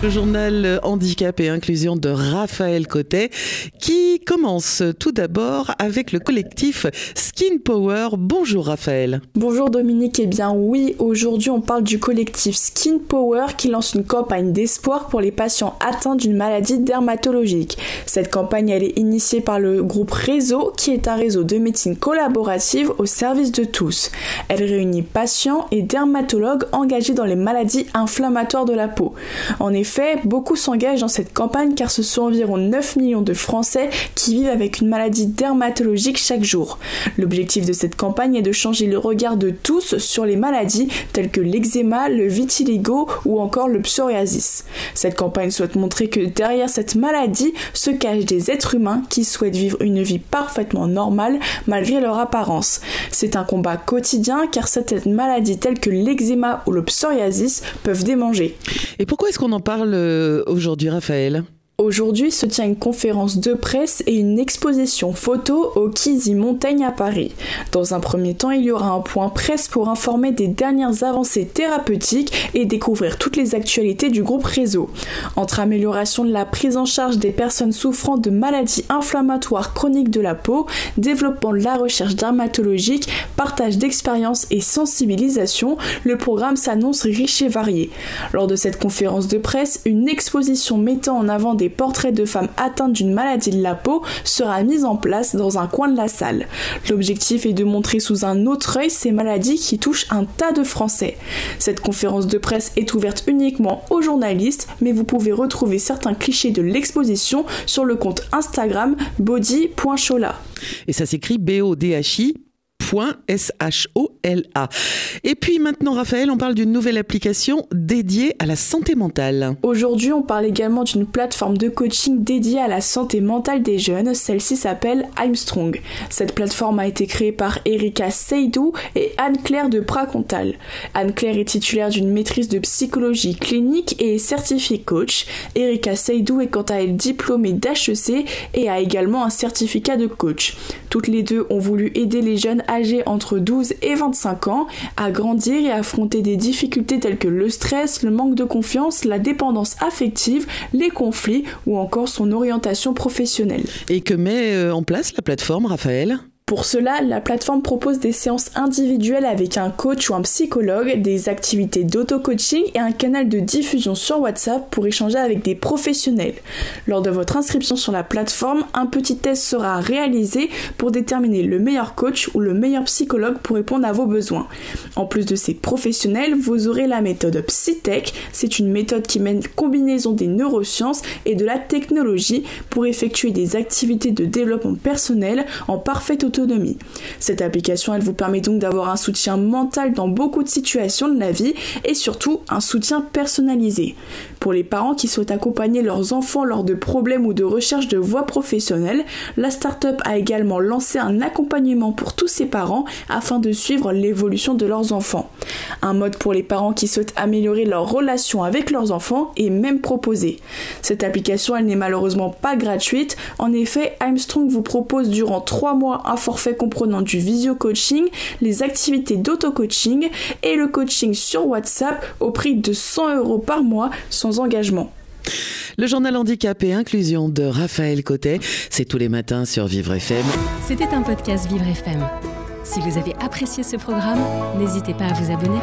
Le journal Handicap et Inclusion de Raphaël Cotet qui commence tout d'abord avec le collectif Skin Power. Bonjour Raphaël. Bonjour Dominique. Eh bien oui, aujourd'hui on parle du collectif Skin Power qui lance une campagne d'espoir pour les patients atteints d'une maladie dermatologique. Cette campagne elle est initiée par le groupe Réseau qui est un réseau de médecine collaborative au service de tous. Elle réunit patients et dermatologues engagés dans les maladies inflammatoires de la peau. En effet, fait, beaucoup s'engagent dans cette campagne car ce sont environ 9 millions de Français qui vivent avec une maladie dermatologique chaque jour. L'objectif de cette campagne est de changer le regard de tous sur les maladies telles que l'eczéma, le vitiligo ou encore le psoriasis. Cette campagne souhaite montrer que derrière cette maladie se cachent des êtres humains qui souhaitent vivre une vie parfaitement normale malgré leur apparence. C'est un combat quotidien car certaines maladies telles que l'eczéma ou le psoriasis peuvent démanger. Et pourquoi est-ce qu'on en parle aujourd'hui, Raphaël? Aujourd'hui se tient une conférence de presse et une exposition photo au Kizzy Montaigne à Paris. Dans un premier temps, il y aura un point presse pour informer des dernières avancées thérapeutiques et découvrir toutes les actualités du groupe Réseau. Entre amélioration de la prise en charge des personnes souffrant de maladies inflammatoires chroniques de la peau, développement de la recherche dermatologique, partage d'expériences et sensibilisation, le programme s'annonce riche et varié. Lors de cette conférence de presse, une exposition mettant en avant des portraits de femmes atteintes d'une maladie de la peau sera mise en place dans un coin de la salle. L'objectif est de montrer sous un autre œil ces maladies qui touchent un tas de Français. Cette conférence de presse est ouverte uniquement aux journalistes, mais vous pouvez retrouver certains clichés de l'exposition sur le compte Instagram body.chola. Et ça s'écrit B-O-D-H-I S-H-O-L-A. Et puis maintenant, Raphaël, on parle d'une nouvelle application dédiée à la santé mentale. Aujourd'hui, on parle également d'une plateforme de coaching dédiée à la santé mentale des jeunes. Celle-ci s'appelle I'm. Cette plateforme a été créée par Erika Seydou et Anne-Claire de Pracontal. Anne-Claire est titulaire d'une maîtrise de psychologie clinique et est certifiée coach. Erika Seydou est quant à elle diplômée d'HEC et a également un certificat de coach. Toutes les deux ont voulu aider les jeunes âgés entre 12 et 25 ans à grandir et affronter des difficultés telles que le stress, le manque de confiance, la dépendance affective, les conflits ou encore son orientation professionnelle. Et que met euh, en place la plateforme, Raphaël? Pour cela, la plateforme propose des séances individuelles avec un coach ou un psychologue, des activités d'auto-coaching et un canal de diffusion sur WhatsApp pour échanger avec des professionnels. Lors de votre inscription sur la plateforme, un petit test sera réalisé pour déterminer le meilleur coach ou le meilleur psychologue pour répondre à vos besoins. En plus de ces professionnels, vous aurez la méthode PsyTech. C'est une méthode qui mène combinaison des neurosciences et de la technologie pour effectuer des activités de développement personnel en parfaite autonomie cette application, elle vous permet donc d'avoir un soutien mental dans beaucoup de situations de la vie et surtout un soutien personnalisé. Pour les parents qui souhaitent accompagner leurs enfants lors de problèmes ou de recherche de voies professionnelles, la start-up a également lancé un accompagnement pour tous ces parents afin de suivre l'évolution de leurs enfants. Un mode pour les parents qui souhaitent améliorer leur relation avec leurs enfants est même proposé. Cette application, elle n'est malheureusement pas gratuite. En effet, Armstrong vous propose durant 3 mois un forfait comprenant du visio coaching, les activités d'auto-coaching et le coaching sur WhatsApp au prix de 100 euros par mois sans engagement. Le journal handicap et inclusion de Raphaël Cotet, c'est tous les matins sur Vivre FM. C'était un podcast Vivre FM. Si vous avez apprécié ce programme, n'hésitez pas à vous abonner.